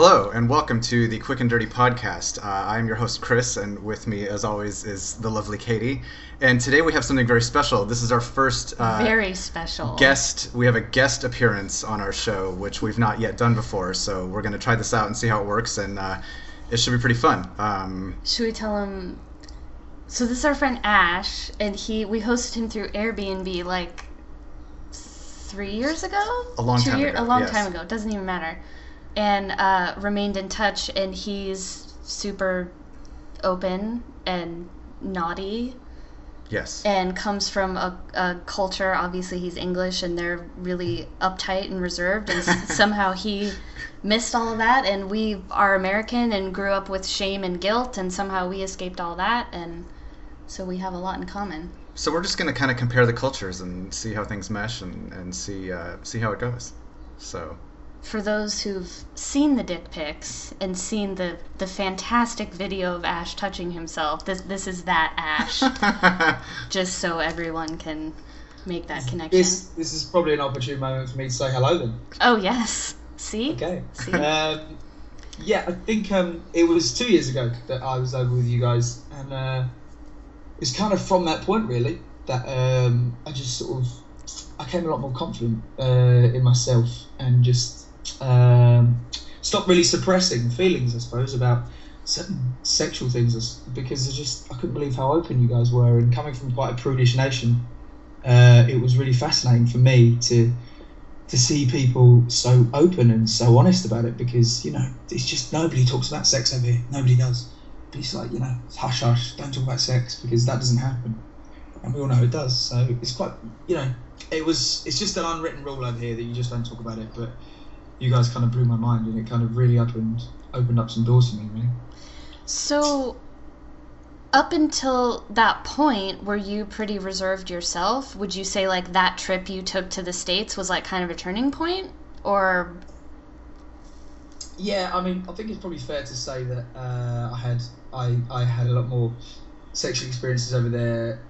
Hello, and welcome to the Quick and Dirty podcast. Uh, I'm your host, Chris, and with me, as always, is the lovely Katie. And today we have something very special. This is our first uh, Very special. guest. We have a guest appearance on our show, which we've not yet done before. So we're going to try this out and see how it works, and uh, it should be pretty fun. Um, Should we tell him? So this is our friend Ash, and he we hosted him through Airbnb like three years ago. A long Two time year- ago, A long yes. time ago. Doesn't even matter. And uh, remained in touch, and he's super open and naughty yes. and comes from a, a culture obviously he's english and they're really uptight and reserved and somehow he missed all of that and we are american and grew up with shame and guilt and somehow we escaped all that and so we have a lot in common So we're just going to kind of compare the cultures and see how things mesh and, and see uh, see how it goes. So for those who've seen the dick pics and seen the, the fantastic video of ash touching himself this, this is that ash just so everyone can make that connection This this is probably an opportune moment for me to say hello then. oh yes see Okay. See? Um, yeah, I think um, it was two years ago that I was over with you guys, and uh, it's kind of from that point really that um, I just sort of I came a lot more confident uh, in myself and just um, stopped really suppressing feelings, I suppose, about certain sexual things because I just I couldn't believe how open you guys were, and coming from quite a prudish nation, uh, it was really fascinating for me to to see people so open and so honest about it because you know it's just nobody talks about sex over here. Nobody does. But it's like you know hush hush don't talk about sex because that doesn't happen. And we all know it does so it's quite you know it was it's just an unwritten rule over here that you just don't talk about it but you guys kind of blew my mind and it kind of really opened opened up some doors for me really So, up until that point, were you pretty reserved yourself? Would you say like that trip you took to the states was like kind of a turning point, or Yeah, I mean, I think it's probably fair to say that uh, I had I, I had a lot more sexual experiences over there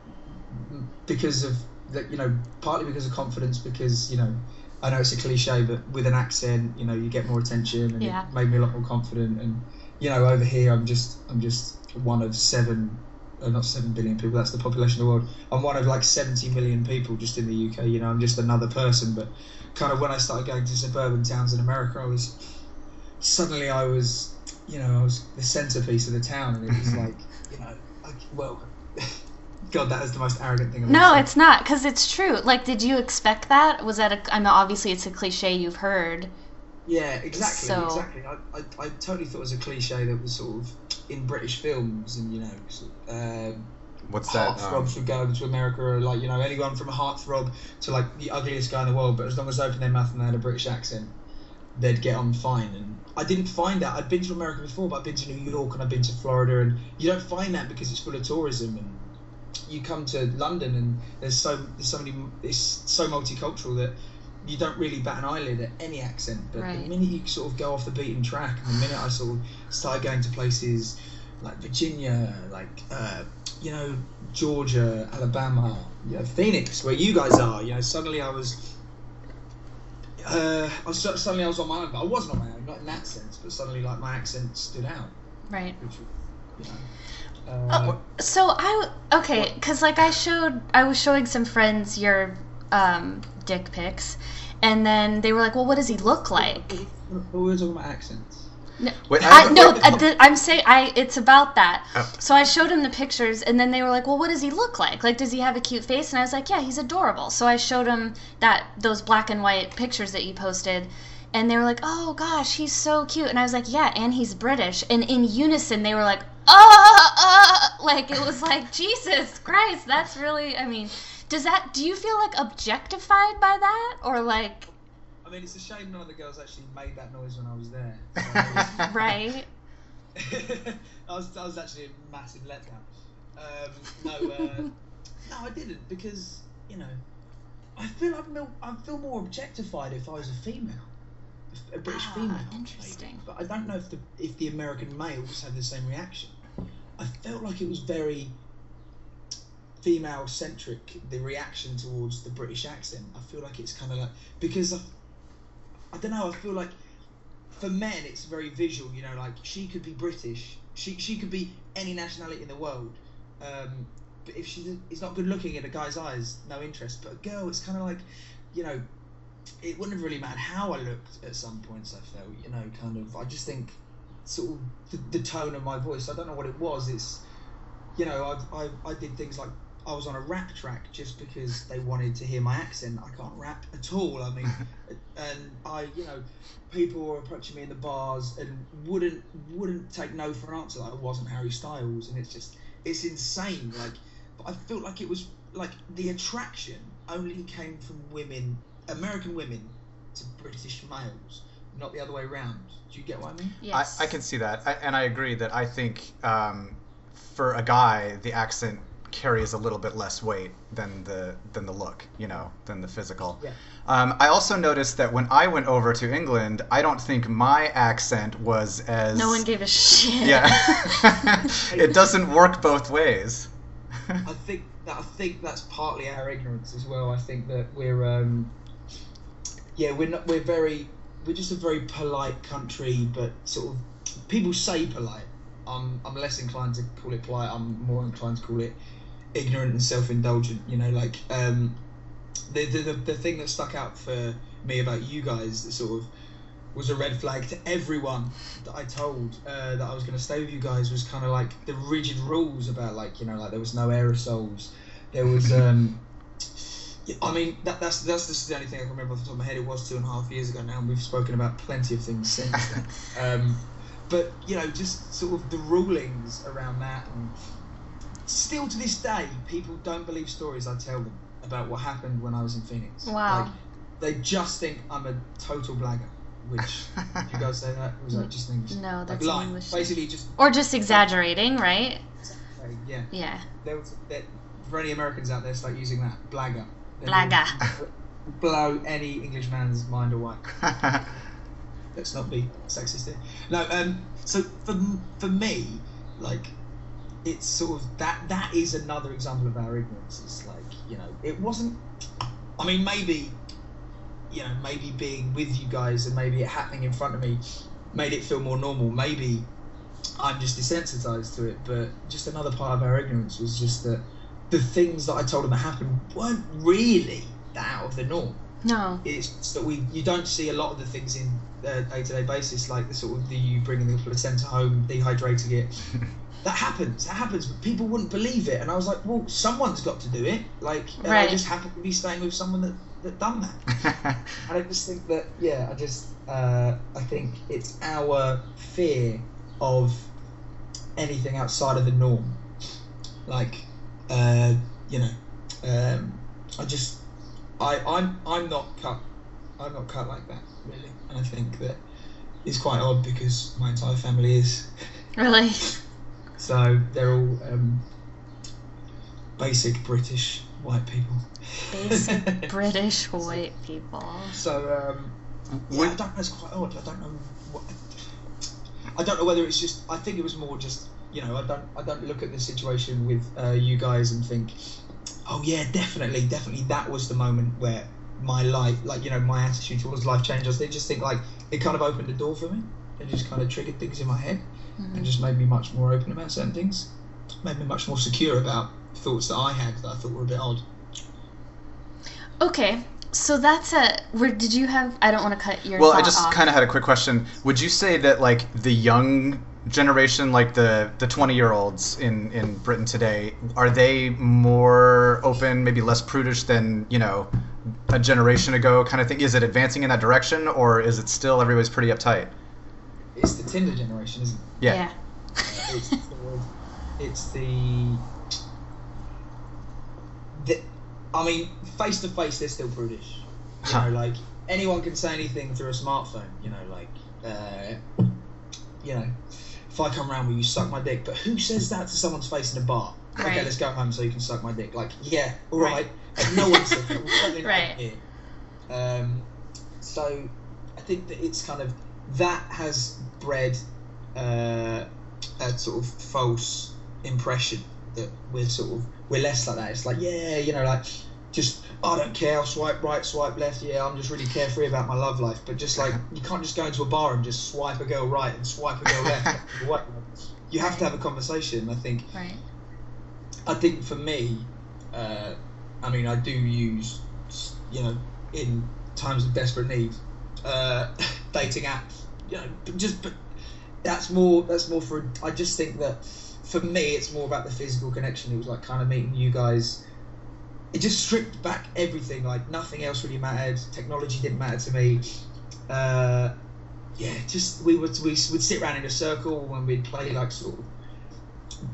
because of that, you know, partly because of confidence, because you know, I know it's a cliche, but with an accent, you know, you get more attention, and Yeah. it made me a lot more confident. And you know, over here, I'm just I'm just one of seven. Uh, not seven billion people. That's the population of the world. I'm one of like 70 million people just in the UK. You know, I'm just another person. But kind of when I started going to suburban towns in America, I was suddenly I was, you know, I was the centerpiece of the town, and it was like, you know, like, well, God, that is the most arrogant thing. I've no? ever said. It's not because it's true. Like, did you expect that? Was that a? I know obviously it's a cliche you've heard. Yeah, exactly, So- exactly. I, I, I totally thought it was a cliche that was sort of in British films, and you know, sort of, um, what's that? Um, heartthrobs would go over to America, or like you know, anyone from a heartthrob to like the ugliest guy in the world, but as long as they opened their mouth and they had a British accent, they'd get on fine. And I didn't find that. I'd been to America before, but I've been to New York and I've been to Florida, and you don't find that because it's full of tourism. And you come to London, and there's so there's so many. It's so multicultural that you don't really bat an eyelid at any accent. But Right. the minute you sort of go off the beaten track, and the minute I sort of started going to places like Virginia, like uh, you know Georgia, Alabama, you know, Phoenix, where you guys are, you know, suddenly I was. Uh, I was suddenly I was on my own, but I wasn't on my own, not in that sense. But suddenly, like my accent stood out, Right. which you know. Uh, So I okay, because like I showed, I was showing some friends your um, dick pics, and then they were like, "Well, what does he look like?" Who is all my about accents. Wait, I, have a- no, wait, uh, the, I'm saying I. It's about that. Oh. So I showed him the pictures, and then they were like, "Well, what does he look like? Like, does he have a cute face?" And I was like, "Yeah, he's adorable." So I showed him that those black and white pictures that you posted, and they were like, "Oh gosh, he's so cute." And I was like, "Yeah, and he's British." And in unison, they were like, "Ah, ah!" Like it was like Jesus Christ. That's really. I mean, does that? Do you feel like objectified by that, or like I mean, it's a shame none of the girls actually made that noise when I was there. So I right? I was, I was actually a massive letdown. Um, no, uh, no, I didn't because you know, I feel I'm I feel more objectified if I was a female, a British Ah, female. interesting. But I don't know if the if the American males have the same reaction. I felt like it was very female centric. The reaction towards the British accent. I feel like it's kind of like because I, I don't know. I feel like for men, it's very visual. You know, like she could be British, she she could be any nationality in the world. Um, but if she is not good looking in a guy's eyes, no interest. But a girl, it's kind of like, you know, it wouldn't have really mattered how I looked at some points. I felt, you know, kind of. I just think, sort of the, the tone of my voice. I don't know what it was. It's, you know, I I, I did things like I was on a rap track just because they wanted to hear my accent. I can't rap at all. I mean, and I, you know, people were approaching me in the bars and wouldn't wouldn't take no for an answer. Like I wasn't Harry Styles, and it's just it's insane. Like, but I felt like it was like the attraction only came from women, American women, to British males, not the other way around. Do you get what I mean? Yes. I, I can see that, I, and I agree that I think um, for a guy, the accent carries a little bit less weight than the than the look, you know, than the physical. Yeah. Um, I also noticed that when I went over to England, I don't think my accent was as No one gave a shit. yeah. it doesn't work both ways. I think that I think that's partly our ignorance as well. I think that we're um, yeah we're not we're very we're just a very polite country, but sort of people say polite. I'm I'm less inclined to call it polite. I'm more inclined to call it ignorant and self-indulgent. You know, like um, the, the the the thing that stuck out for me about you guys that sort of was a red flag to everyone that I told uh, that I was going to stay with you guys was kind of like the rigid rules about like you know like there was no aerosols, there was um, yeah, I mean that, that's that's just the only thing I can remember off the top of my head. It was two and a half years ago now, and we've spoken about plenty of things since. then. um, but you know, just sort of the rulings around that, and still to this day, people don't believe stories I tell them about what happened when I was in Phoenix. Wow. Like, they just think I'm a total blagger. Which you guys say that? Or was that just English? No, Like that's lying. English. Basically, just Or just exaggerating, right? yeah. Yeah. There was there, for any Americans out there, start using that blagger. They Blagger. Blow any English man's mind away. Let's not be sexist here. No, um, so for for me, like, it's sort of that that is another example of our ignorance. It's like you know, it wasn't. I mean, maybe, you know, maybe being with you guys and maybe it happening in front of me made it feel more normal. Maybe I'm just desensitized to it, but just another part of our ignorance was just that the things that I told him that happened weren't really that out of the norm No. it's that we you don't see a lot of the things in a day to day basis, like the sort of the you bringing the placenta home, dehydrating it. that happens. That happens, but people wouldn't believe it. And I was like, well, someone's got to do it. Like, and I just happened to be staying with someone that that done that. And I just think that, yeah, I just, uh, I think it's our fear of anything outside of the norm. Like, uh, you know, um, I just, I, I'm, I'm not cut, I'm not cut like that, really. And I think that it's quite odd because my entire family is. Really? So they're all um, basic British white people. Basic British white people. So um, yeah, I don't know. It's quite odd. I don't know. What, I don't know whether it's just. I think it was more just. You know, I don't. I don't look at the situation with uh, you guys and think, oh yeah, definitely, definitely, that was the moment where my life, like you know, my attitude towards life changes. They just think like it kind of opened the door for me. It just kind of triggered things in my head and just made me much more open about certain things. Made me much more secure about thoughts that I had that I thought were a bit odd. Okay, so that's a. Where did you have? I don't want to cut your. well, I just off. kind of had a quick question. Would you say that like the young generation, like the the 20 year olds in in Britain today, are they more open, maybe less prudish than you know a generation ago, kind of thing? Is it advancing in that direction, or is it still everybody's pretty uptight? It's the Tinder generation, isn't it? Yeah. yeah. it's the, it's the, the I mean, face to face, they're still prudish. You Huh. know, like anyone can say anything through a smartphone. You know, like, uh, you know, if I come around, will you suck my dick? But who says that to someone's face in a bar? Okay, let's go home so you can suck my dick. Like, yeah, all Right. right. No one says that. We're certainly Right. here. Um, so I think that it's kind of that has bred uh, a sort of false impression that we're sort of we're less like that. It's like yeah, you know, like just I don't care. I'll swipe right, swipe left. Yeah, I'm just really carefree about my love life. But just like you can't just go into a bar and just swipe a girl right and swipe a girl left. What? You have to have a conversation. I think. Right. I think for me, uh, I mean, I do use, you know, in times of desperate need, uh, dating apps. You know, but just but that's more. That's more for. I just think that for me, it's more about the physical connection. It was like kind of meeting you guys. It just stripped back everything. Like nothing else really mattered. Technology didn't matter to me. Uh, yeah, just we would we would sit around in a circle when we'd play like sort of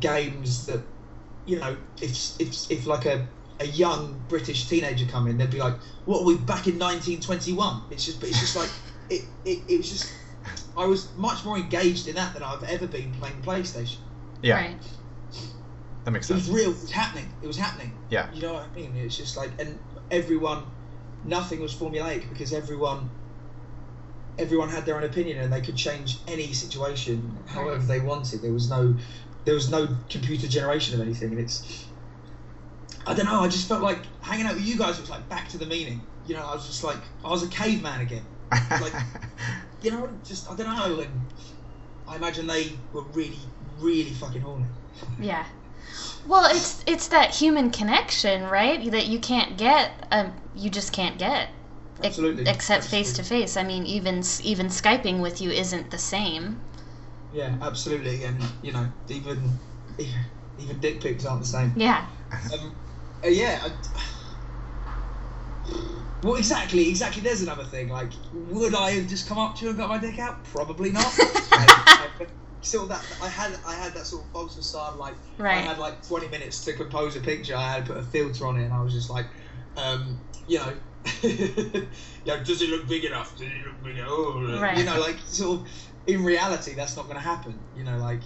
games that you know, if if if like a a young British teenager come in, they'd be like, "What are we back in 1921?" It's just, it's just like it, it, it was just. I was much more engaged in that than I've ever been playing PlayStation. Yeah, Right. That makes sense. It was real. It was happening. It was happening. Yeah. You know what I mean? It's just like, and everyone, nothing was formulaic because everyone, everyone had their own opinion and they could change any situation however Right. they wanted. There was no, there was no computer generation of anything, and it's. I don't know. I just felt like hanging out with you guys was like back to the meaning. You know, I was just like I was a caveman again. like- You know, just I don't know. And I imagine they were really, really fucking horny. Yeah. Well, it's it's that human connection, right? That you can't get. Um, you just can't get. Absolutely. Except face to face. I mean, even even skyping with you isn't the same. Yeah, absolutely, and you know, even even, even dick pics aren't the same. Yeah. Um, uh, yeah. I, well, exactly, exactly. There's another thing. Like, would I have just come up to you and got my dick out? Probably not. Still, that I had, I had that sort of false facade. Like, I had like 20 minutes to compose a picture. I had to put a filter on it, and I was just like, um, you know, yeah, does it look big enough? Does it look big enough? Oh, Right. You know, like sort of. In reality, that's not going to happen. You know, like,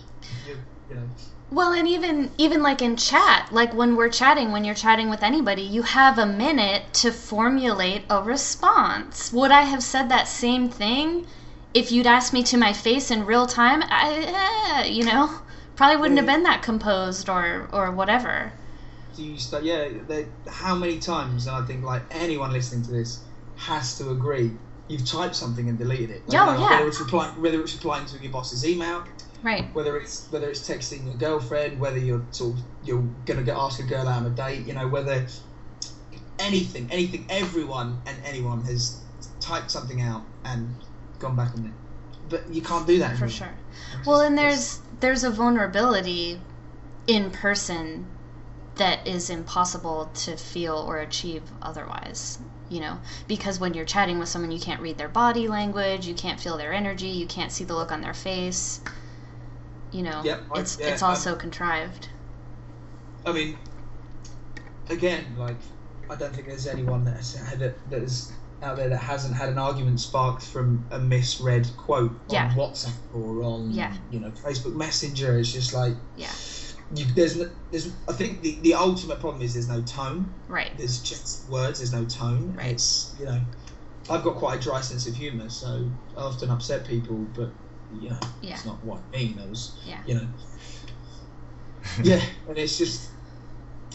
you, you know. Well, and even even like in chat, like when we're chatting, when you're chatting with anybody, you have a minute to formulate a response. Would I have said that same thing if you'd asked me to my face in real time? I, eh, you know, probably wouldn't have been that composed or or whatever. do you start? Yeah, they, how many times? And I think like anyone listening to this has to agree. You've typed something and deleted it. Like, Yeah, you know, yeah. Whether it's replying, whether it's replying to your boss's email, Right. whether it's whether it's texting your girlfriend, whether you're sort of you're gonna get ask a girl out on a date. You know, whether anything, anything, everyone and anyone has typed something out and gone back on it. But you can't do that For anymore. sure. It's Well, just- and there's there's a vulnerability in person that is impossible to feel or achieve otherwise. You know, because when you're chatting with someone, you can't read their body language, you can't feel their energy, you can't see the look on their face. You know, Yep, I- it's yeah, it's I'm- also contrived. I mean, again, like I don't think there's anyone that has that is out there that hasn't had an argument sparked from a misread quote on Yeah. WhatsApp or on Yeah. you know Facebook Messenger. It's just like Yeah. you, there's there's I think the, the ultimate problem is there's no tone. Right. There's just words. There's no tone. Right. It's you know, I've got quite a dry sense of humour, so I often upset people, but you know, Yeah. it's not what I mean. Those Yeah. you know. yeah, and it's just.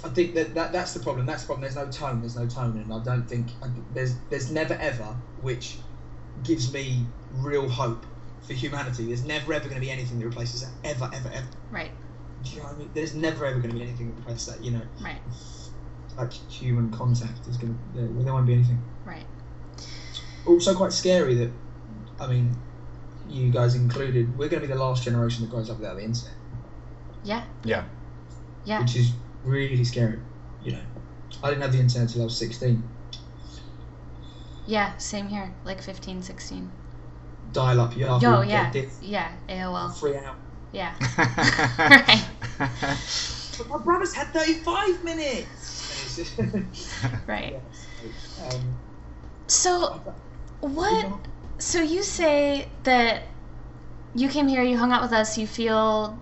I think that, that that's the problem. That's the problem. There's no tone. There's no tone, and I don't think I, there's there's never ever which gives me real hope for humanity. There's never ever going to be anything that replaces that. Ever, ever, ever. Right. Do you know what I mean? There's never ever going to be anything that replaces that. You know, Right. like human contact is going to. There, there won't be anything. Right. Also, quite scary that, I mean, you guys included. We're going to be the last generation that grows up without the internet, Yeah. Yeah. Yeah. which is really scary. You know, I didn't have the internet until I was 16. Yeah. Same here. Like 15, 16. Dial up Yahoo. Yo, get yeah. Yeah. AOL. Free out. Yeah. right. But my brother's had 35 minutes. Just- Right. Yeah, so, um, So, what? So you say that you came here, you hung out with us, you feel,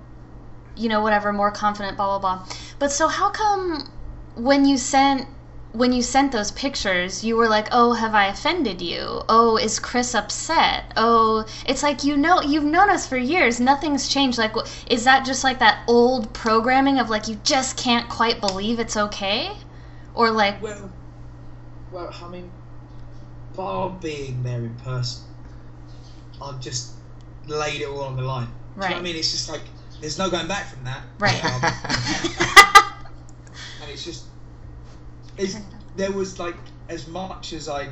you know, whatever, more confident, blah blah blah. But so how come when you sent when you sent those pictures, you were like, "Oh, have I offended you? Oh, is Chris upset? Oh, it's like you know you've known us for years. Nothing's changed. Like, is that just like that old programming of like you just can't quite believe it's okay, or like, Well, well, I mean, bar being there in person, I've just laid it all on the line. Do you know what I mean? It's just like there's no going back from that. Right. Um, and it's just it's there was like as much as I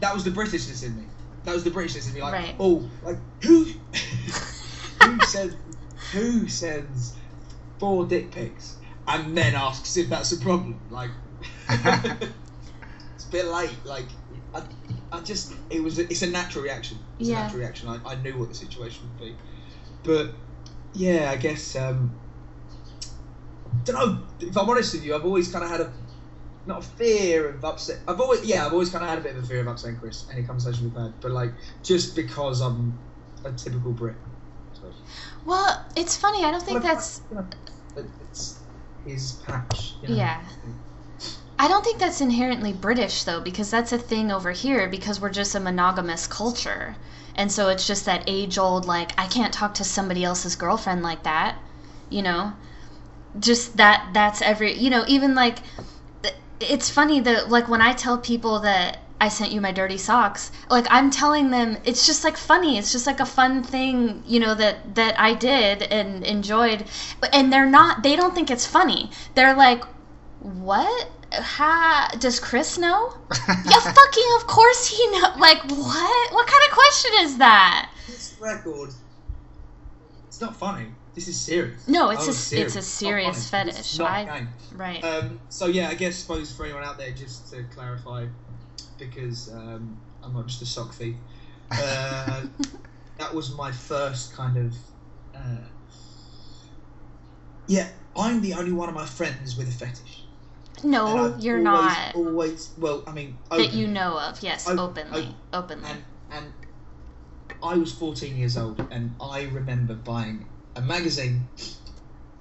that was the Britishness in me. That was the Britishness in me. Like Right. oh, like who who says who sends four dick pics and then asks if that's a problem? Like it's a bit late. Like I, I just it was it's a natural reaction. It's Yeah. a natural reaction. I, I knew what the situation would be, but yeah, I guess um, don't know. If I'm honest with you, I've always kind of had a not a fear of upset. I've always yeah, I've always kind of had a bit of a fear of upsetting Chris. Any conversation we've had, but like just because I'm a typical Brit. Suppose. Well, it's funny. I don't think Well, that's. you know, it's his patch. You know? Yeah. I don't think that's inherently British though, because that's a thing over here because we're just a monogamous culture. And so it's just that age old like I can't talk to somebody else's girlfriend like that, you know? Just that that's every, you know, even like it's funny that like when I tell people that I sent you my dirty socks, like I'm telling them it's just like funny. It's just like a fun thing, you know, that that I did and enjoyed. And they're not they don't think it's funny. They're like, "What? Ha, does Chris know?" yeah, fucking of course he know. Like, what? What kind of question is that? This record. It's not funny. This is serious. No, it's Oh, a- serious. it's a It's not serious. It's fetish. not a I- game. Right. Um, so yeah, I guess suppose for anyone out there, just to clarify, because um, I'm not just a sock thief. Uh, that was my first kind of. Uh, yeah, I'm the only one of my friends with a fetish. No, you're always, not. Always, well, I mean, That you know of. Yes, I- openly. Openly. and and I was 14 years old, and I remember buying a magazine,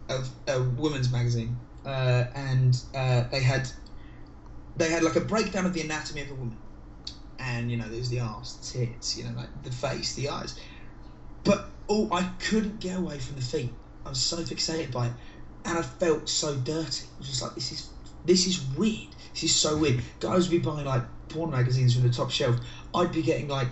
a, a woman's magazine, uh, and uh, they had they had like a breakdown of the anatomy of a woman, and you know there's the arse, the tits, you know like the face, the eyes, but oh I couldn't get away from the feet. I was so fixated by it, and I felt so dirty. I was just like this is this is weird. This is so weird. Guys would be buying like porn magazines from the top shelf. I'd be getting like,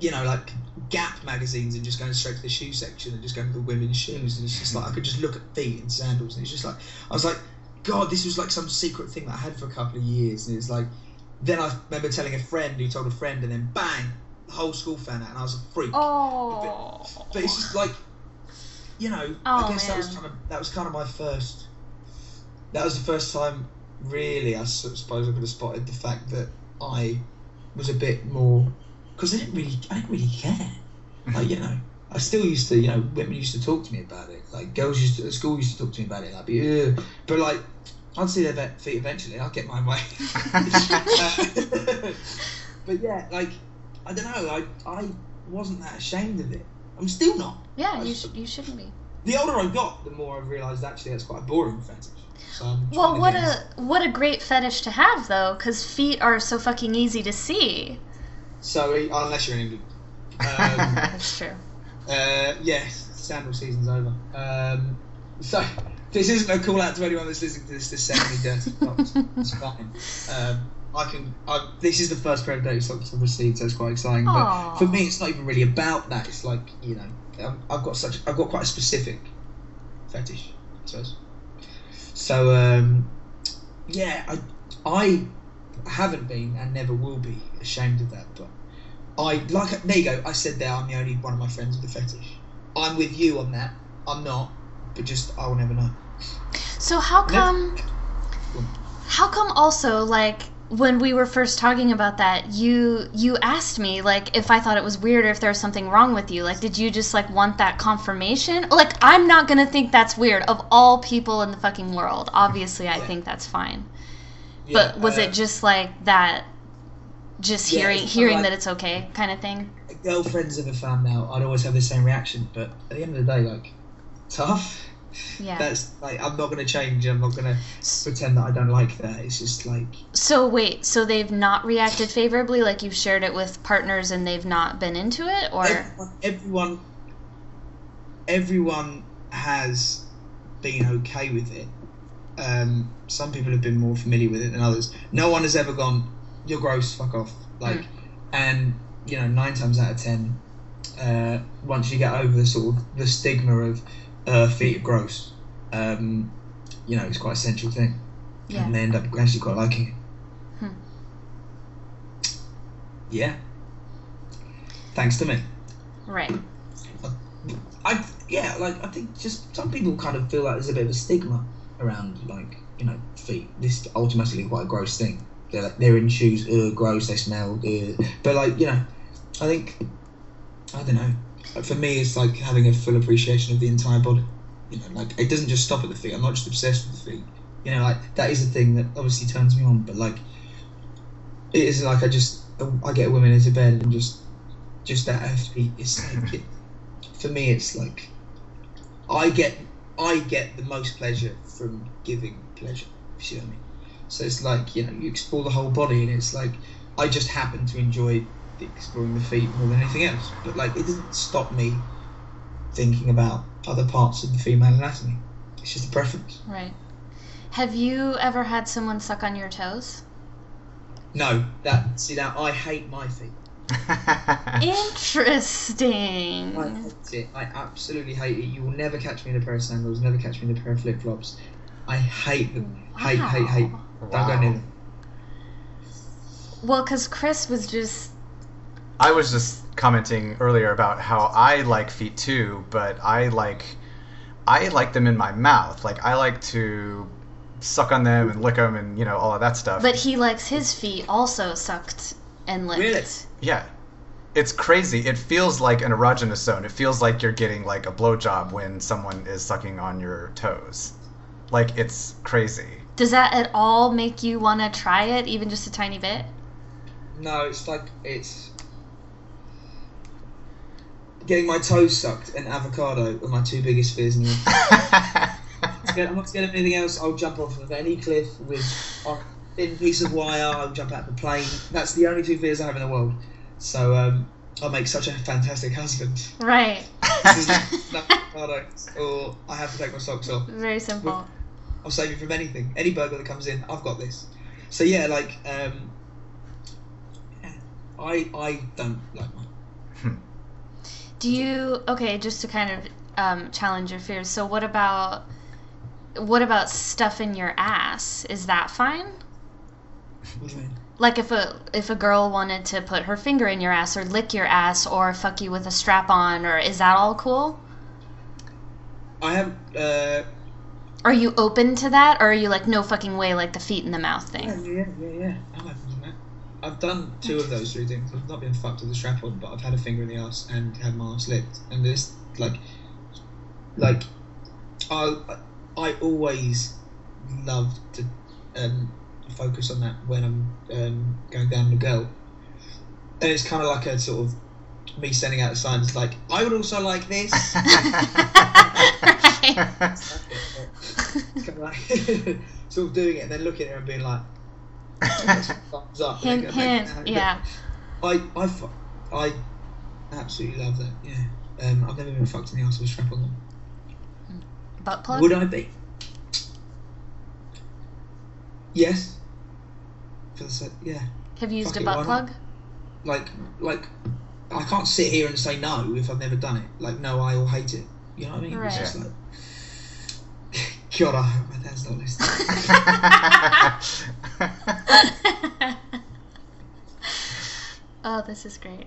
you know, like Gap magazines and just going straight to the shoe section and just going to the women's shoes. And it's just like I could just look at feet and sandals, and it's just like I was like, God, this was like some secret thing that I had for a couple of years. And it's like, then I remember telling a friend who told a friend, and then bang, the whole school found out, and I was a freak. oh. But it's just like, you know, Oh, I guess that was kind of that was kind of my first. That was the first time, really. I suppose I could have spotted the fact that I was a bit more because I didn't really, I didn't really care. Like you know, I still used to, you know, women used to talk to me about it. Like girls used to, at school used to talk to me about it. Like, I'd be, Ugh. but like, I'd see their vet- feet eventually. I'll get my way. But yeah, like, I don't know. I I wasn't that ashamed of it. I'm still not. Yeah, I you, s- sh- you shouldn't be. The older I got, the more I realised actually that's quite a boring fetish. So Well, what a what a great fetish to have though, because feet are so fucking easy to see. So unless you're in England, um, That's true. uh, yes, sandal season's over. Um, so this isn't a call out to anyone that's listening to this to send me dirty socks. It's fine. Um, I can. I, this is the first pair of dirty socks I've received, so it's quite exciting. Aw. But for me, it's not even really about that. It's like you know, um, I've got such. I've got quite a specific fetish, I suppose. So um, yeah, I I haven't been and never will be ashamed of that. But I like there you go. I said there I'm the only one of my friends with a fetish. I'm with you on that. I'm not, but just I will never know. So how Never- come? How come also like when we were first talking about that, you you asked me like if I thought it was weird or if there was something wrong with you. Like, did you just like want that confirmation? Like, I'm not gonna think that's weird. Of all people in the fucking world, obviously, I Yeah. think that's fine. Yeah, but was uh, it just like that? Just Yeah, hearing hearing like- that it's okay, kind of thing. girlfriends ever found out? I'd always have the same reaction. But at the end of the day, like tough. Yeah. That's like I'm not gonna change. I'm not gonna pretend that I don't like that. It's just like So wait, so they've not reacted favorably, like you've shared it with partners and they've not been into it, or everyone, everyone everyone has been okay with it um, some people have been more familiar with it than others. No one has ever gone, "You're gross, fuck off." Like, and you know, nine times out of ten, uh, once you get over the sort of the stigma of uh, feet are gross, um, you know, it's quite a central thing, Yeah. and they end up actually quite liking it. Hmm. Yeah. Thanks to me. Right. I yeah, like I think just some people kind of feel like there's a bit of a stigma around like you know feet. This ultimately quite a gross thing. They're like they're in shoes, ugh, gross. They smell, ugh. but like you know, I think I don't know. For me, it's like having a full appreciation of the entire body. You know, like it doesn't just stop at the feet. I'm not just obsessed with the feet. You know, like that is a thing that obviously turns me on. But like, it is like I just I get women into bed and just just at her feet. It's like it, for me, it's like I get I get the most pleasure from giving pleasure. If you see what I mean? So it's like you know you explore the whole body, and it's like I just happen to enjoy exploring the feet more than anything else. But like it doesn't stop me thinking about other parts of the female anatomy. It's just a preference. Right. Have you ever had someone suck on your toes? No, that see now I hate my feet. Interesting. I hate it. I absolutely hate it. You will never catch me in a pair of sandals. Never catch me in a pair of flip flops. I hate them. Hate, hate, hate. Don't go near them. Well, because Chris was just. I was just commenting earlier about how I like feet too, but I like I like them in my mouth. Like I like to suck on them and lick them and you know all of that stuff. But he likes his feet also sucked and licked. Really? yeah, it's crazy. It feels like an erogenous zone. It feels like you're getting like a blowjob when someone is sucking on your toes. Like it's crazy. Does that at all make you want to try it, even just a tiny bit? No, it's like it's getting my toes sucked and avocado are my two biggest fears in life. I'm not scared of anything else. I'll jump off of any cliff with a thin piece of wire. I'll jump out of a plane. That's the only two fears I have in the world. So um, I'll make such a fantastic husband. Right. This is no avocado, or I have to take my socks off. Very simple. I'll save you from anything. Any burger that comes in, I've got this. So yeah, like um, I I don't like mine. Do you okay? Just to kind of um, challenge your fears. So what about what about stuff in your ass? Is that fine? What do you mean? Like if a if a girl wanted to put her finger in your ass or lick your ass or fuck you with a strap on or is that all cool? I have uh, Are you open to that or are you like no fucking way like the feet in the mouth thing? yeah, yeah, yeah. I'm open to that. I've done two of those three things. I've not been fucked with a strap on, but I've had a finger in the ass and had my ass licked. And this, like, like, I, I always love to um, focus on that when I'm um, going down the girl. And it's kind of like a sort of me sending out the signs It's like, I would also like this. It's kind of like sort of doing it and then looking at her and being like, thumbs up. hint, hint. Yeah. I, I, I absolutely love that. Yeah. Um, I've never been fucked in the ass with a strap on. Butt plug. Would I be? Yes. For the se- yeah. Have you used Fuck a butt not? plug? Like, like, I can't sit here and say no if I've never done it. Like, no, I will hate it. You know what I mean? It's just like, God, I hope my dad's not listening. oh, this is great.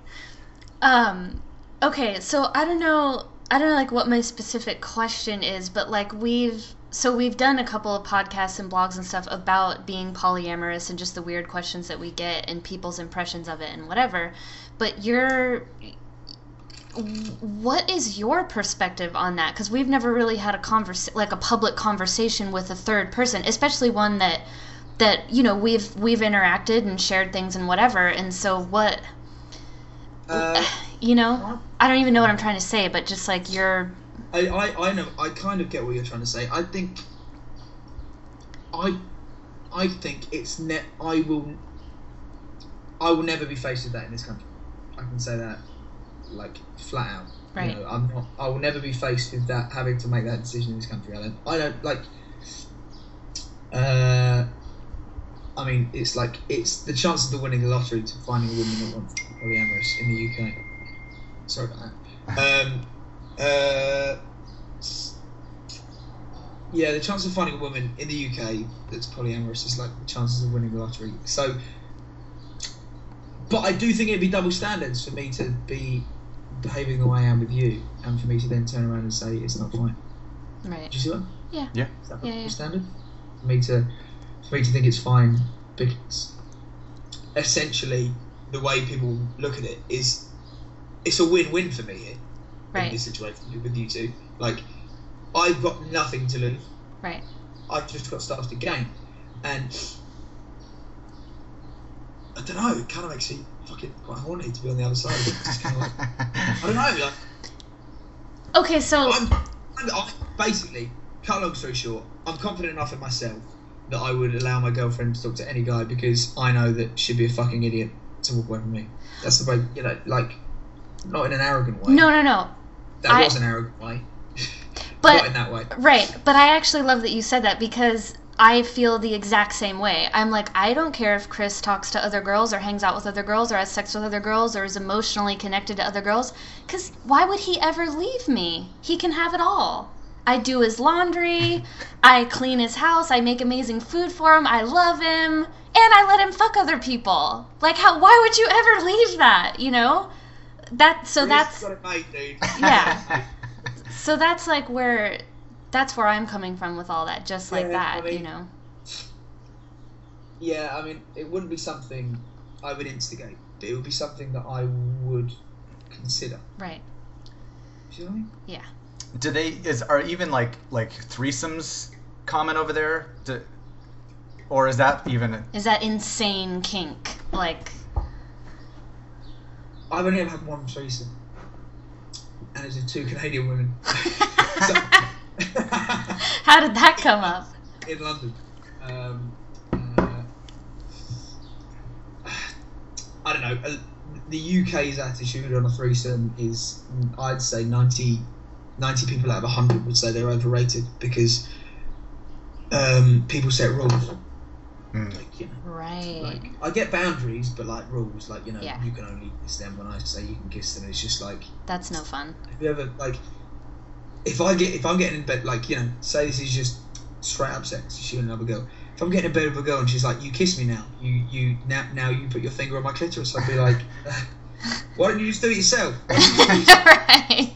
Um, okay, so I don't know, I don't know like what my specific question is, but like we've so we've done a couple of podcasts and blogs and stuff about being polyamorous and just the weird questions that we get and people's impressions of it and whatever. But you're what is your perspective on that because we've never really had a convers like a public conversation with a third person especially one that that you know we've we've interacted and shared things and whatever and so what Uh, you know i don't even know what i'm trying to say but just like you're I, I, I know I kind of get what you're trying to say. I think I I think it's net I will I will never be faced with that in this country. I can say that like flat out. Right. You know, I'm not I will never be faced with that having to make that decision in this country. I don't I don't like Uh, I mean, it's like it's the chance of the winning the lottery to finding a woman that wants to be polyamorous in the UK. Sorry about that. Um, uh, yeah, the chance of finding a woman in the UK that's polyamorous is like the chances of winning the lottery. So, but I do think it'd be double standards for me to be behaving the way I am with you, and for me to then turn around and say it's not fine. Right. Do you see what? Yeah. Yeah. Is that Yeah, double yeah. standard? For me to, for me to think it's fine because essentially the way people look at it is, it's a win-win for me here in this situation with you two. Like, I've got nothing to lose. Right. I've just got stuff to gain, and I don't know. It kind of makes me fucking quite horny to be on the other side of it. It's kind of like I don't know. Like, Okay, so I'm, I'm, I'm basically, cut a long story short, I'm confident enough in myself that I would allow my girlfriend to talk to any guy because I know that she'd be a fucking idiot to walk away from me. That's the way, you know, like, not in an arrogant way. no, no, no. that I- was an arrogant way. But not in that way. Right, but I actually love that you said that because I feel the exact same way. I'm like, I don't care if Chris talks to other girls or hangs out with other girls or has sex with other girls or is emotionally connected to other girls, because why would he ever leave me? He can have it all. I do his laundry, I clean his house, I make amazing food for him, I love him, and I let him fuck other people. Like, how? Why would you ever leave that? You know, that. So that's got it made, dude. Yeah. so that's like where that's where I'm coming from with all that, just like Yeah, that, I mean- you know. Yeah, I mean, it wouldn't be something I would instigate, but it would be something that I would consider. Right. Do you know what I mean? Do they is are even like like threesomes common over there? Do, or is that even Is that insane kink? Like I've only ever had one threesome, and it's with two Canadian women. So- how did that come up? in London. Um, uh, I don't know. uh, The UK's attitude on a threesome is, I'd say, 90, 90 people out of 100 would say they're overrated because um, people set rules. Hmm. Like, you know, Right. like, I get boundaries, but like rules, like, you know, Yeah. you can only kiss them when I say you can kiss them. It's just like, That's no fun. have you ever, like, if I get, if I'm getting in bed, like, you know, say this is just straight up sex, it's you and another girl. If I'm getting in bed with a girl and she's like, "You kiss me now," you you now now you put your finger on my clitoris, I'd be like, "Why don't you just do it yourself? Why do it yourself? right.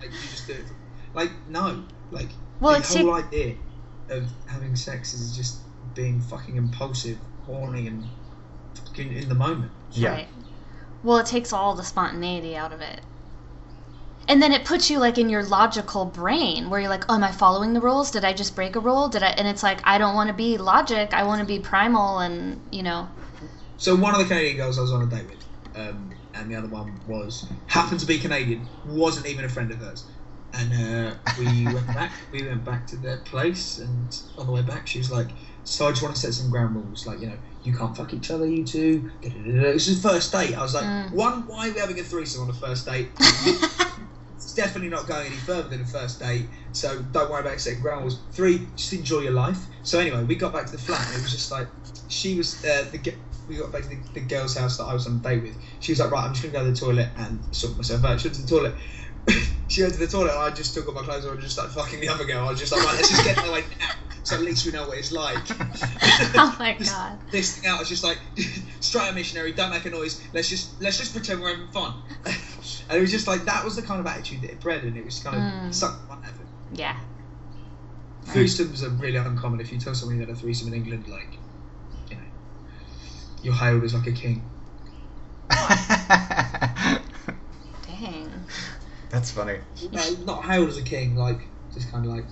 like, you just do it." Like no, like Well, the it's whole idea of having sex is just being fucking impulsive, horny, and fucking in the moment. Yeah. Right. Well, it takes all the spontaneity out of it. And then it puts you like in your logical brain where you're like, oh, am I following the rules? Did I just break a rule? Did I? And it's like, I don't want to be logic. I want to be primal and, you know. So one of the Canadian girls I was on a date with, um, and the other one was happened to be Canadian, wasn't even a friend of hers. And uh, we went back. We went back to their place, and on the way back, she was like, "So I just want to set some ground rules, like you know, you can't fuck each other, you two. This is the first date. I was like, Mm. one, why are we having a threesome on the first date? it's definitely not going any further than a first date, so don't worry about setting ground rules. Three, just enjoy your life. So anyway, we got back to the flat, and it was just like she was uh, the. We got back to the, the girl's house that I was on a date with. She was like, right, I'm just gonna go to the toilet and sort myself out. She went to the toilet. she went to the toilet, and I just took off my clothes and just started fucking the other girl. I was just like, right, let's just get away now, so at least we know what it's like. oh my Just god. This thing out, I was just like, straight a missionary, don't make a noise. Let's just let's just pretend we're having fun. and it was just like that was the kind of attitude that it bred, and it was kind of Mm. sucked fun out of it. Yeah. Threesomes are really uncommon. If you tell someone you had a threesome in England, like, you know, you're hailed as like a king. Dang. That's funny. No, not hailed as a king, like, just kind of like,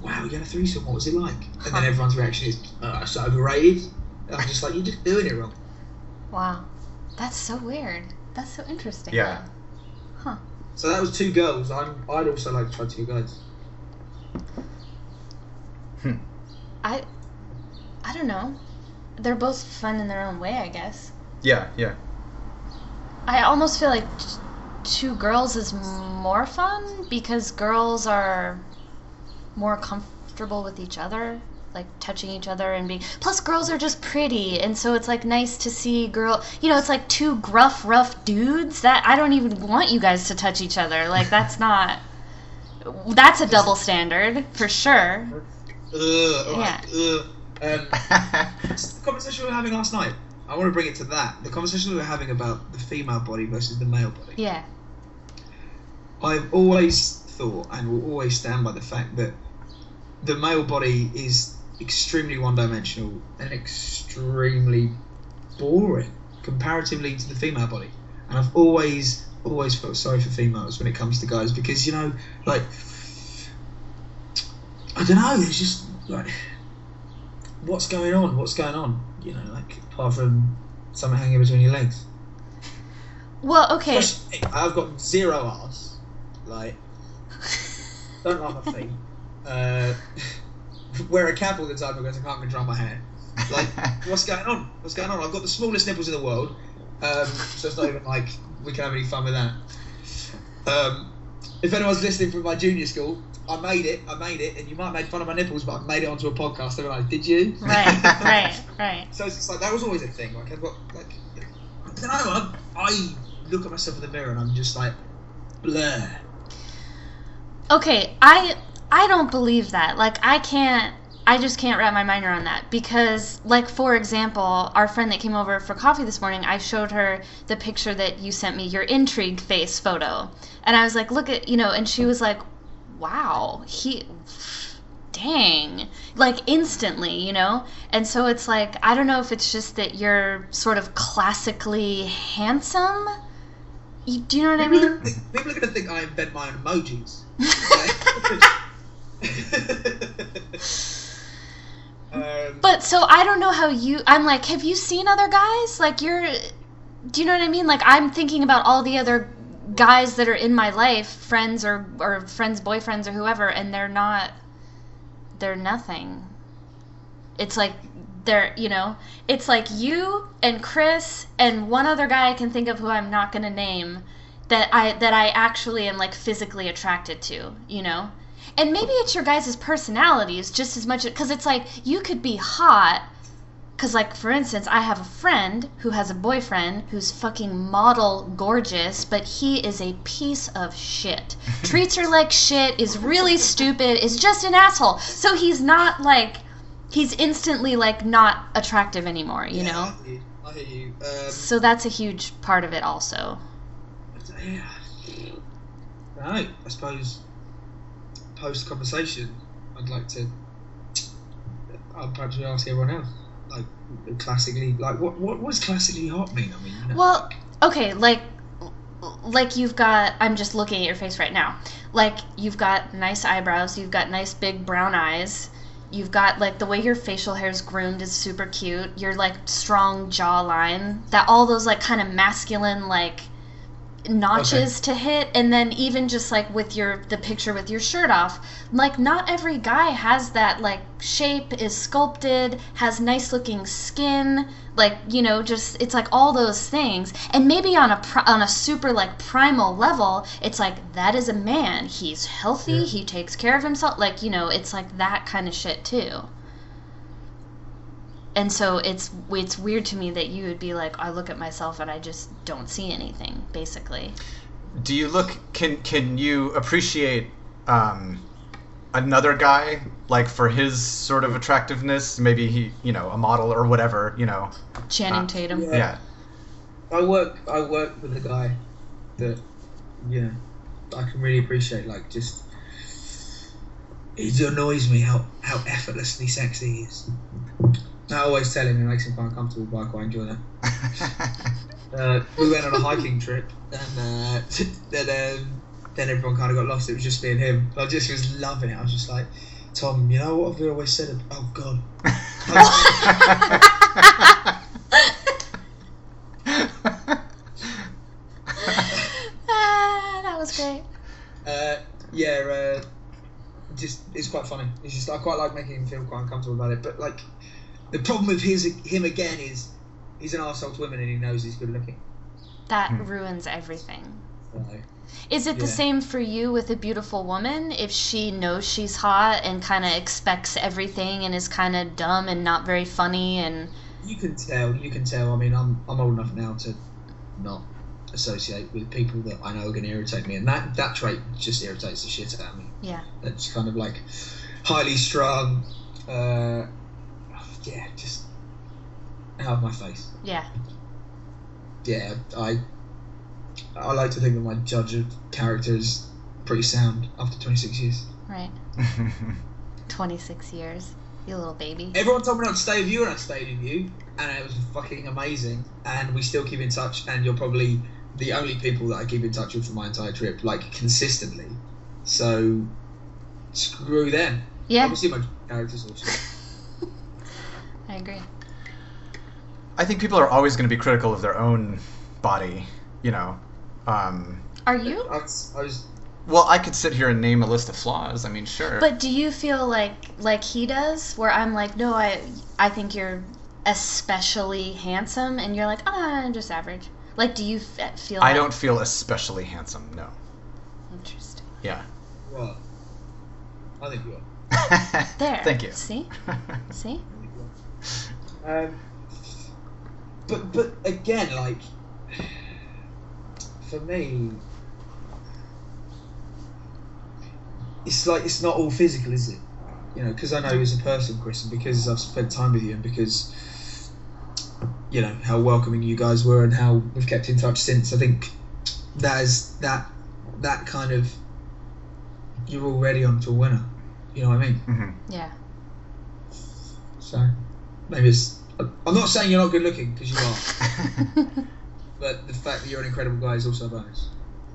wow, you had a threesome, what was it like? And then everyone's reaction is, oh, it's overrated. And I'm just like, you're just doing it wrong. Wow. That's so weird. That's so interesting. Yeah. Huh. So that was two girls. I'm, I'd also like to try two guys. Hmm. I I don't know. They're both fun in their own way, I guess. Yeah, yeah. I almost feel like two girls is more fun because girls are more comfortable with each other like touching each other and being plus girls are just pretty and so it's like nice to see girl you know it's like two gruff rough dudes that i don't even want you guys to touch each other like that's not that's a double standard for sure Ugh, alright, ugh. Um, the conversation we were having last night. I want to bring it to that. The conversation we were having about the female body versus the male body. yeah I've always thought and will always stand by the fact that the male body is extremely one dimensional and extremely boring comparatively to the female body. And I've always, always felt sorry for females when it comes to guys because, you know, like, I don't know, it's just like, what's going on? What's going on? You know, like, apart from something hanging between your legs. well okay Especially- I've got zero ass. Like, don't like my feet. Uh, wear a cap all the time because I can't control my hair. Like, what's going on? What's going on? I've got the smallest nipples in the world, um, so it's not even like we can have any fun with that. Um, if anyone's listening from my junior school, I made it. I made it, and you might make fun of my nipples, but I made it onto a podcast. They're like, "Did you?" right right right So it's just like that was always a thing. Like I've got like I don't know. I, I look at myself in the mirror and I'm just like blur. Okay, I I don't believe that. Like I can't I just can't wrap my mind around that because like for example, our friend that came over for coffee this morning, I showed her the picture that you sent me, your intrigue face photo. And I was like, "Look at, you know," and she was like, "Wow, he dang." Like instantly, you know? And so it's like I don't know if it's just that you're sort of classically handsome. You, do you know what I People, are mean? think, people are gonna think I invent my own emojis. Um, But so I don't know how you. I'm like, have you seen other guys? Like you're. Do you know what I mean? Like I'm thinking about all the other guys that are in my life, friends or or friends, boyfriends or whoever, and they're not. They're nothing. It's like they're you know it's like you and Chris and one other guy I can think of who I'm not gonna name that I that I actually am like physically attracted to, you know? And maybe it's your guys' personalities just as much because it's like you could be hot. Because, like, for instance, I have a friend who has a boyfriend who's fucking model gorgeous, but he is a piece of shit. Treats her like shit, is really stupid, is just an asshole. So he's not like, he's instantly like not attractive anymore, you yeah, know? I hear you. I hear you. Um, So that's a huge part of it, also. Yeah. No, I suppose post conversation, I'd like to. I'll perhaps ask everyone else, like classically, like what what does classically hot mean? I mean, you know, Well, okay, like like you've got I'm just looking at your face right now. Like you've got nice eyebrows, you've got nice big brown eyes. You've got like the way your facial hair is groomed is super cute. Your like strong jawline, that all those like kind of masculine like notches to hit and then even just like with your the picture with your shirt off like not every guy has that like shape is sculpted has nice looking skin like you know just it's like all those things. And maybe on a on a super like primal level it's like that is a man. He's healthy. Yeah. he takes care of himself. Like you know it's like that kind of shit too and so it's it's weird to me that you would be like I look at myself and I just don't see anything basically. Do you look? Can can you appreciate um, another guy like for his sort of attractiveness? Maybe he, you know, a model or whatever. You know, Channing Uh, Tatum. Yeah. yeah. I work I work with a guy that yeah I can really appreciate like just it annoys me how, how effortlessly sexy he is. I always tell him it makes him quite uncomfortable but I quite enjoy that. Uh, we went on a hiking trip and uh, then um, then everyone kind of got lost. It was just me and him. I just was loving it. I was just like, Tom, you know what I've always said? Oh God. ah, that was great. Uh, yeah, uh, just it's quite funny. It's just I quite like making him feel quite uncomfortable about it. But like, the problem with his him again is he's an arsehole to women and he knows he's good looking. That Hmm. ruins everything. No. Is it the same for you with a beautiful woman? If she knows she's hot and kind of expects everything and is kind of dumb and not very funny and You can tell. You can tell. I mean, I'm I'm old enough now to not associate with people that I know are going to irritate me, and that that trait just irritates the shit out of me. yeah, That's kind of like highly strung. Uh, yeah, just out of my face. yeah, Yeah, I I like to think that my judge of character is pretty sound after 26 years. right. 26 years, you little baby. Everyone told me not to stay with you, and I stayed with you, and it was fucking amazing. And we still keep in touch, and you're probably the only people that I keep in touch with for my entire trip, like consistently. So screw them. Yeah, Obviously, my character's awesome. I agree. I think people are always going to be critical of their own body, you know. Um, Are you? I I was well, I could sit here and name a list of flaws. I mean, sure. But do you feel like like he does, where I'm like, no, I I think you're especially handsome, and you're like, ah, I'm just average. Like, do you f- feel? I that? don't feel especially handsome. No. Interesting. Yeah. Well, I think you are. There. Thank you. See, see. Um, but but again, like for me, it's like it's not all physical, is it? You know, because I know you as a person, Chris, and because I've spent time with you, and because you know how welcoming you guys were, and how we've kept in touch since. I think that is that that kind of you're already onto a winner. You know what I mean? Mhm. Yeah. So maybe it's. I'm not saying you're not good looking because you are, but the fact that you're an incredible guy is also a bonus.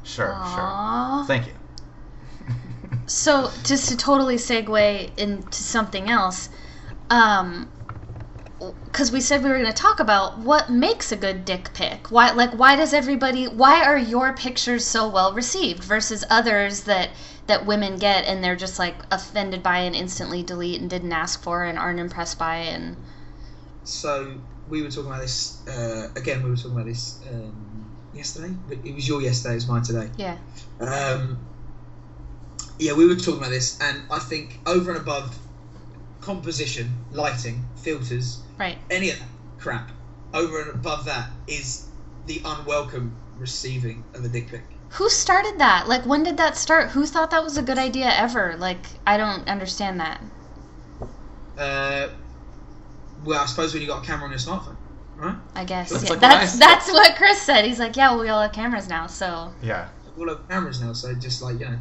sure, sure. Thank you. So just to totally segue into something else, um, because we said we were going to talk about what makes a good dick pic. Why, like, why does everybody? Why are your pictures so well received versus others that that women get and they're just like offended by and instantly delete and didn't ask for and aren't impressed by and So we were talking about this uh, again. We were talking about this um, yesterday. But It was your yesterday. It was mine today. yeah, Um, yeah, we were talking about this, and I think over and above composition, lighting, filters, right. any of that crap, over and above that is the unwelcome receiving of a dick pic. Who started that? Like, when did that start? Who thought that was a good idea ever? Like, I don't understand that. Uh, well, I suppose when you got a camera on your smartphone, right? I guess That's yeah. like what that's that's what Chris said. He's like, yeah, well, we all have cameras now, so Yeah. We all have cameras now, so just like you know,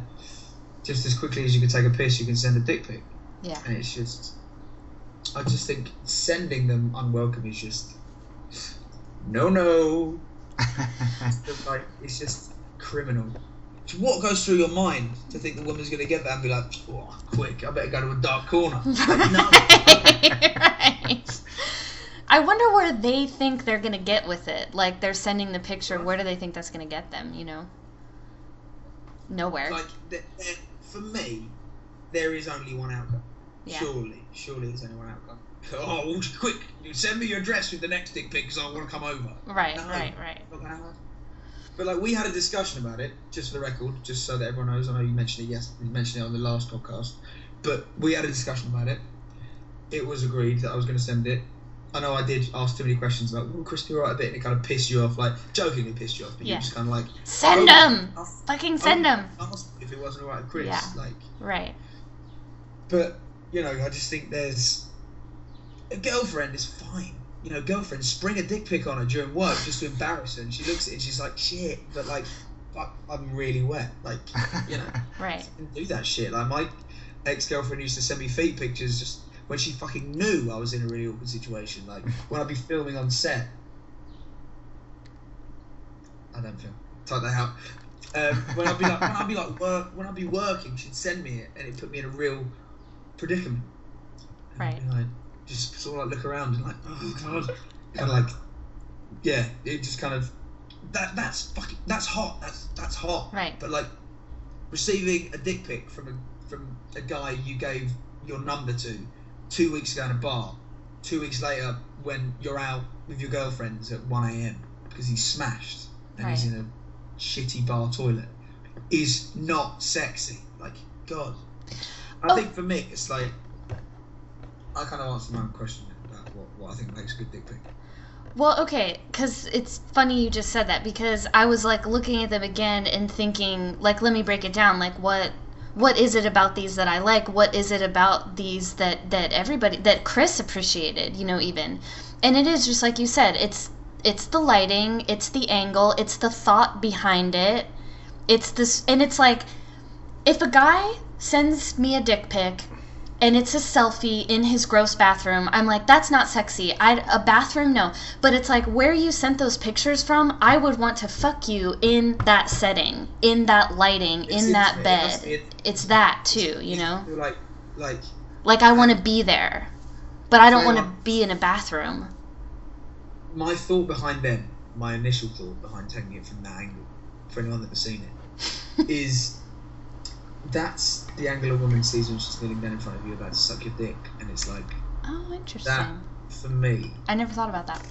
just as quickly as you can take a piss, you can send a dick pic, yeah, and it's just, I just think sending them unwelcome is just, no, no, like it's just criminal. So What goes through your mind to think the woman's gonna get that and be like, oh, quick, I better go to a dark corner? Like, no. right. I wonder where they think they're gonna get with it. Like they're sending the picture. Where do they think that's gonna get them? You know, nowhere. like th- th- for me, there is only one outcome. Yeah. Surely, surely there's only one outcome. Oh, quick! You send me your address with the next dick pic because I want to come over. Right, No. right, right. Not gonna happen. But like we had a discussion about it, just for the record, just so that everyone knows. I know you mentioned it. Yes, you mentioned it on the last podcast, but we had a discussion about it. It was agreed that I was going to send it. I know I did ask too many questions about, will Chris be right a bit? And it kind of pissed you off, like jokingly pissed you off, but Yeah. you just kind of like, Send Oh, them. oh, Fucking send them. if it wasn't with Chris, Yeah. like. Right. But you know, I just think there's a girlfriend is fine. You know, girlfriend spring a dick pic on her during work just to embarrass her, and she looks at it and she's like, "Shit," but like, fuck, I'm really wet. Like, you know, Right. Do that shit. Like my ex girlfriend used to send me feet pictures just when she fucking knew I was in a really awkward situation. Like when I'd be filming on set. I don't film. Type that out. Um, when I'd be like, when I'd be like work, when I'd be working, she'd send me it, and it put me in a real predicament. And I'd be like, just sort of like look around and like, oh, oh god, and like, yeah, it just kind of that that's fucking that's hot. That's that's hot. Right. But like receiving a dick pic from a from a guy you gave your number to two weeks ago in a bar, two weeks later when you're out with your girlfriends at one a.m. because he's smashed and he's in a shitty bar toilet is not sexy. Like God, I Oh. think for me it's like I kind of answered my own question about what, what I think makes a good dick pic. Well, okay, because it's funny you just said that because I was like looking at them again and thinking, like, let me break it down. Like, what what is it about these that I like? What is it about these that that everybody that Chris appreciated? You know, even, and it is just like you said. It's it's the lighting, it's the angle, it's the thought behind it. It's this, and it's like if a guy sends me a dick pic and it's a selfie in his gross bathroom, I'm like, that's not sexy. I a bathroom, no. But it's like where you sent those pictures from. I would want to fuck you in that setting, in that lighting, It's in that intimate, it must bed. be- It's that too, you know. Like like Like I want to be there, but I don't want to be in a bathroom. my thought behind them, my initial thought behind taking it from that angle, for anyone that has seen it, is that's the angle a woman sees when she's kneeling down in front of you about to suck your dick, and it's like Oh, interesting. that for me. I never thought about that.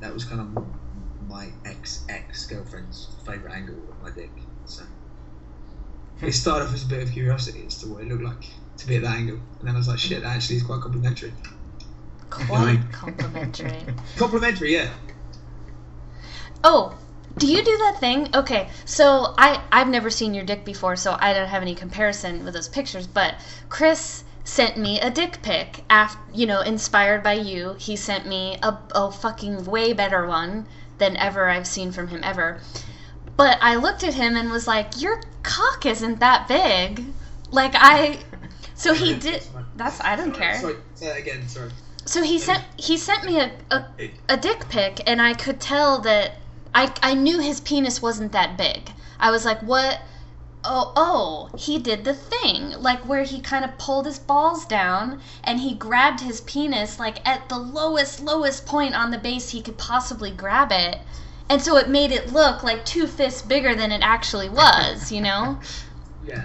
That was kind of my ex ex girlfriend's favorite angle of my dick. So hmm. it started off as a bit of curiosity as to what it looked like to be at that angle, and then I was like, shit, that actually is quite complimentary. Quite complimentary. Complimentary, yeah. Oh, do you do that thing? Okay, so I I've never seen your dick before, so I don't have any comparison with those pictures. But Chris sent me a dick pic after you know inspired by you. He sent me a a fucking way better one than ever I've seen from him ever. But I looked at him and was like, "Your cock isn't that big." Like I, so he did. That's I don't care. Sorry, again. Sorry. So he sent he sent me a, a, a dick pic, and I could tell that I I knew his penis wasn't that big. I was like, what? Oh oh, he did the thing like where he kind of pulled his balls down and he grabbed his penis like at the lowest lowest point on the base he could possibly grab it. And so it made it look like two fists bigger than it actually was, you know? Yeah.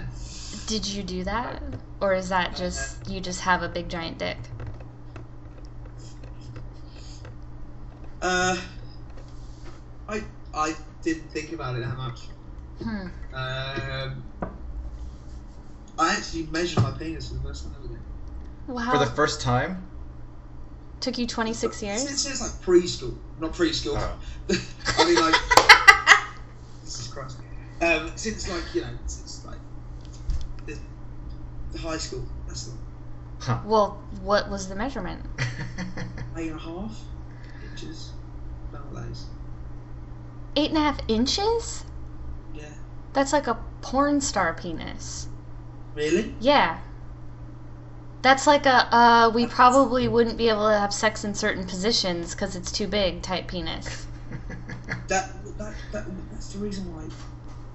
Did you do that? Or is that just you just have a big giant dick? Uh, I I didn't think about it that much. Hmm. Um, I actually measured my penis for the first time ever. Wow. For the first time? Took you 26 years? Since, since like preschool, not preschool. Oh. I mean like. Jesus Christ. Um, since like you know, since like the, the high school. That's the Well, what was the measurement? eight and a half inches. Nowadays. Eight and a half inches? Yeah. That's like a porn star penis. Really? Yeah. That's like a, uh, we probably wouldn't be able to have sex in certain positions because it's too big type penis. That, that, that that's the reason why.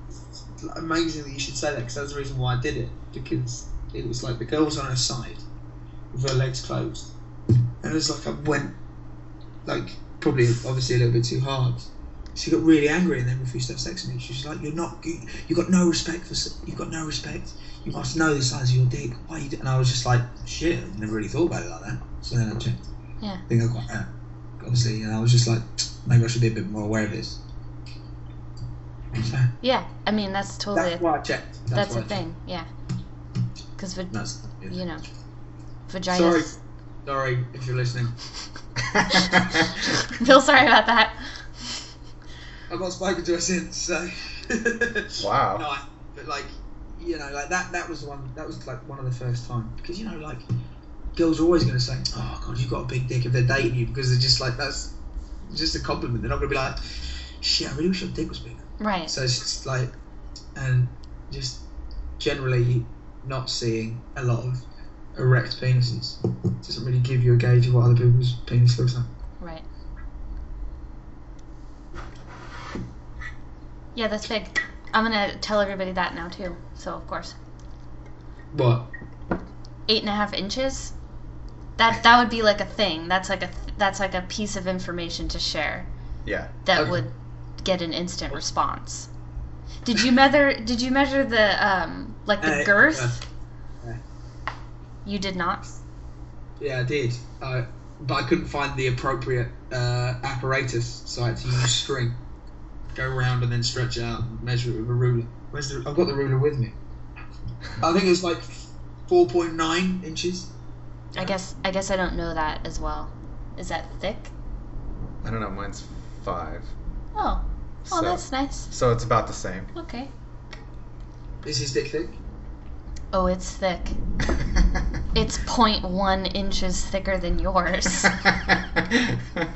It's amazing that you should say that because that's the reason why I did it because it was like the girl was on her side with her legs closed, and it was like I went like probably obviously a little bit too hard. She got really angry and then refused to have sex with me. She was like, "You're not. You, you got no respect for. You've got no respect. You must know the size of your dick. Why you?" do-" And I was just like, "Shit, I never really thought about it like that." So then I checked. Yeah. I think I got that. Obviously, and I was just like, maybe I should be a bit more aware of this. So, Yeah, I mean, that's totally, that's a, why I checked. that's why a thing, yeah. Because. That's, yeah. you know, vaginas. Sorry. Sorry if you're listening. Feel sorry about that. I've not spoken to her since, so. Wow. No, I, but like, you know, like that. That was the one. That was like one of the first time because you know, like, girls are always going to say, "Oh God, you've got a big dick" if they're dating you because they're just like that's just a compliment. They're not going to be like, "Shit, I really wish your dick was bigger." Right. So it's just like, and just generally not seeing a lot of erect penises doesn't really give you a gauge of what other people's penis looks like. Right. Yeah, that's big. I'm gonna tell everybody that now too. So of course, What? eight and a half inches. That that would be like a thing. That's like a that's like a piece of information to share yeah. that Okay. would get an instant response. Did you measure? Did you measure the um like the Uh, girth? yeah. You did not. Yeah, I did. Uh, but I couldn't find the appropriate uh, apparatus, so I had to use string. Go round and then stretch out and measure it with a ruler. Where's the? I've got the ruler with me. I think it's like 4.9 inches. I guess I guess I don't know that as well. Is that thick? I don't know. Mine's five. Oh. Oh, So- that's nice. So it's about the same. Okay. Is his dick thick? Oh, it's thick. It's 0.1 inches thicker than yours. Oh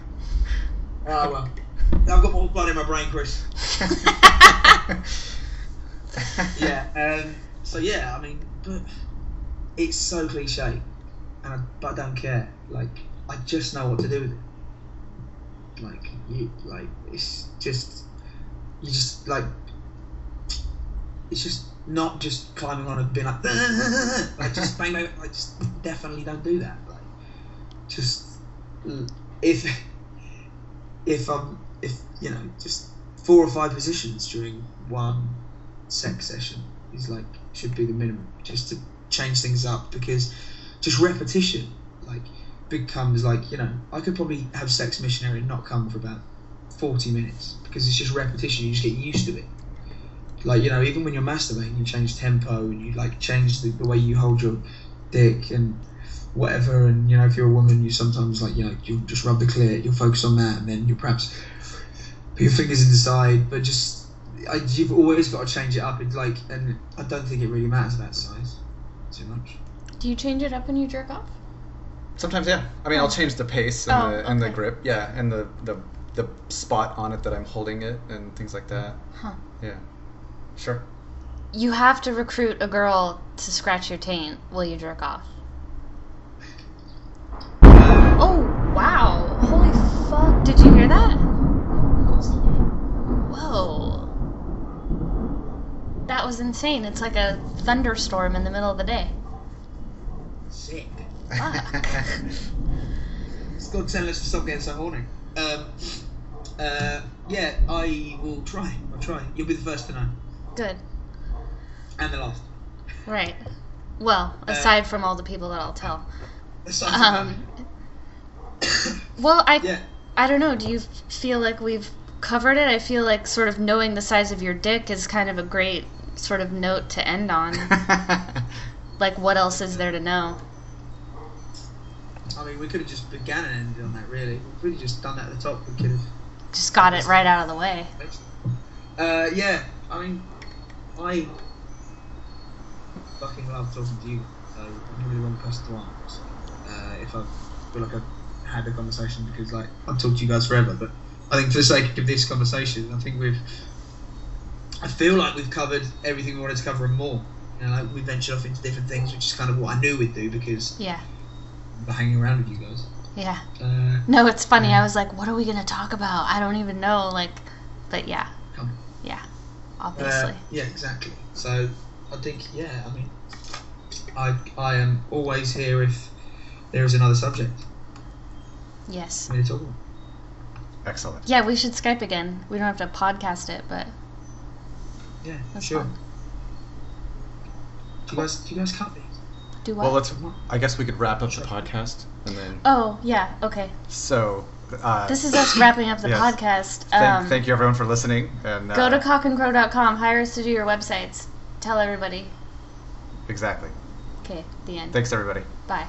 well. I've got more blood in my brain, Chris. Yeah. Um. So yeah, I mean, but it's so cliche, and I, but I don't care. Like I just know what to do with it. Like you, like it's just you just like it's just not just climbing on and being like like just bang bang. I just definitely don't do that. Like just if if I'm if you know just four or five positions during one sex session is like should be the minimum just to change things up because just repetition like becomes like you know I could probably have sex missionary and not come for about 40 minutes because it's just repetition you just get used to it. Like you know even when you're masturbating you change tempo and you like change the, the way you hold your dick and whatever and you know if you're a woman you sometimes like you know you'll just rub the clit you'll focus on that and then you'll perhaps put your fingers in the side but just I, you've always got to change it up it's like and I don't think it really matters about size too much Do you change it up when you jerk off? Sometimes, yeah. I mean, I'll oh. change the pace and, Oh, the, and the grip, yeah, and the, the the spot on it that I'm holding it and things like that. Huh. Yeah. Sure. You have to recruit a girl to scratch your taint while you jerk off. Oh, wow. Holy fuck. Did you hear that? Whoa. That was insane. It's like a thunderstorm in the middle of the day. sick Fuck. it's God telling us to stop getting so horny um, uh, yeah I will try I'll try you'll be the first to know Good. and the last Right. Well, aside from all the people that I'll tell. Aside from Um, well, I yeah I don't know. Do you feel like we've covered it? I feel like sort of knowing the size of your dick is kind of a great sort of note to end on. like, what else is there to know? I mean, we could have just began and ended on that. Really, if we'd just done that at the top, we could have. Just got it right out of the way. Uh, yeah, I mean, I fucking love talking to you. So I'm really the wrong person to ask. Uh, if I feel like I've had a conversation because like I've talked to you guys forever, but I think for the sake of this conversation, I think we've. I feel like we've covered everything we wanted to cover and more. You know, like we ventured off into different things, which is kind of what I knew we'd do because Yeah. hanging around with you guys. Yeah. Uh, No, it's funny. I was like, what are we going to talk about? I don't even know. Like, but yeah. Come. Yeah. Uh, Obviously. yeah, exactly. So I think, yeah, I mean, I I am always here if there is another subject yes. for me to talk about. Excellent. Yeah, we should Skype again. We don't have to podcast it, but Yeah, that's sure. fun. Do you guys do you guys cut these? Do what? Well, let's. I guess we could wrap up the podcast and then. oh, yeah. Okay. So. Uh, This is us wrapping up the Yes. podcast. Thank, Um, thank you everyone for listening and uh, Go to cockandcrow.com. Hire us to do your websites. Tell everybody. exactly. Okay, the end. Thanks everybody. Bye.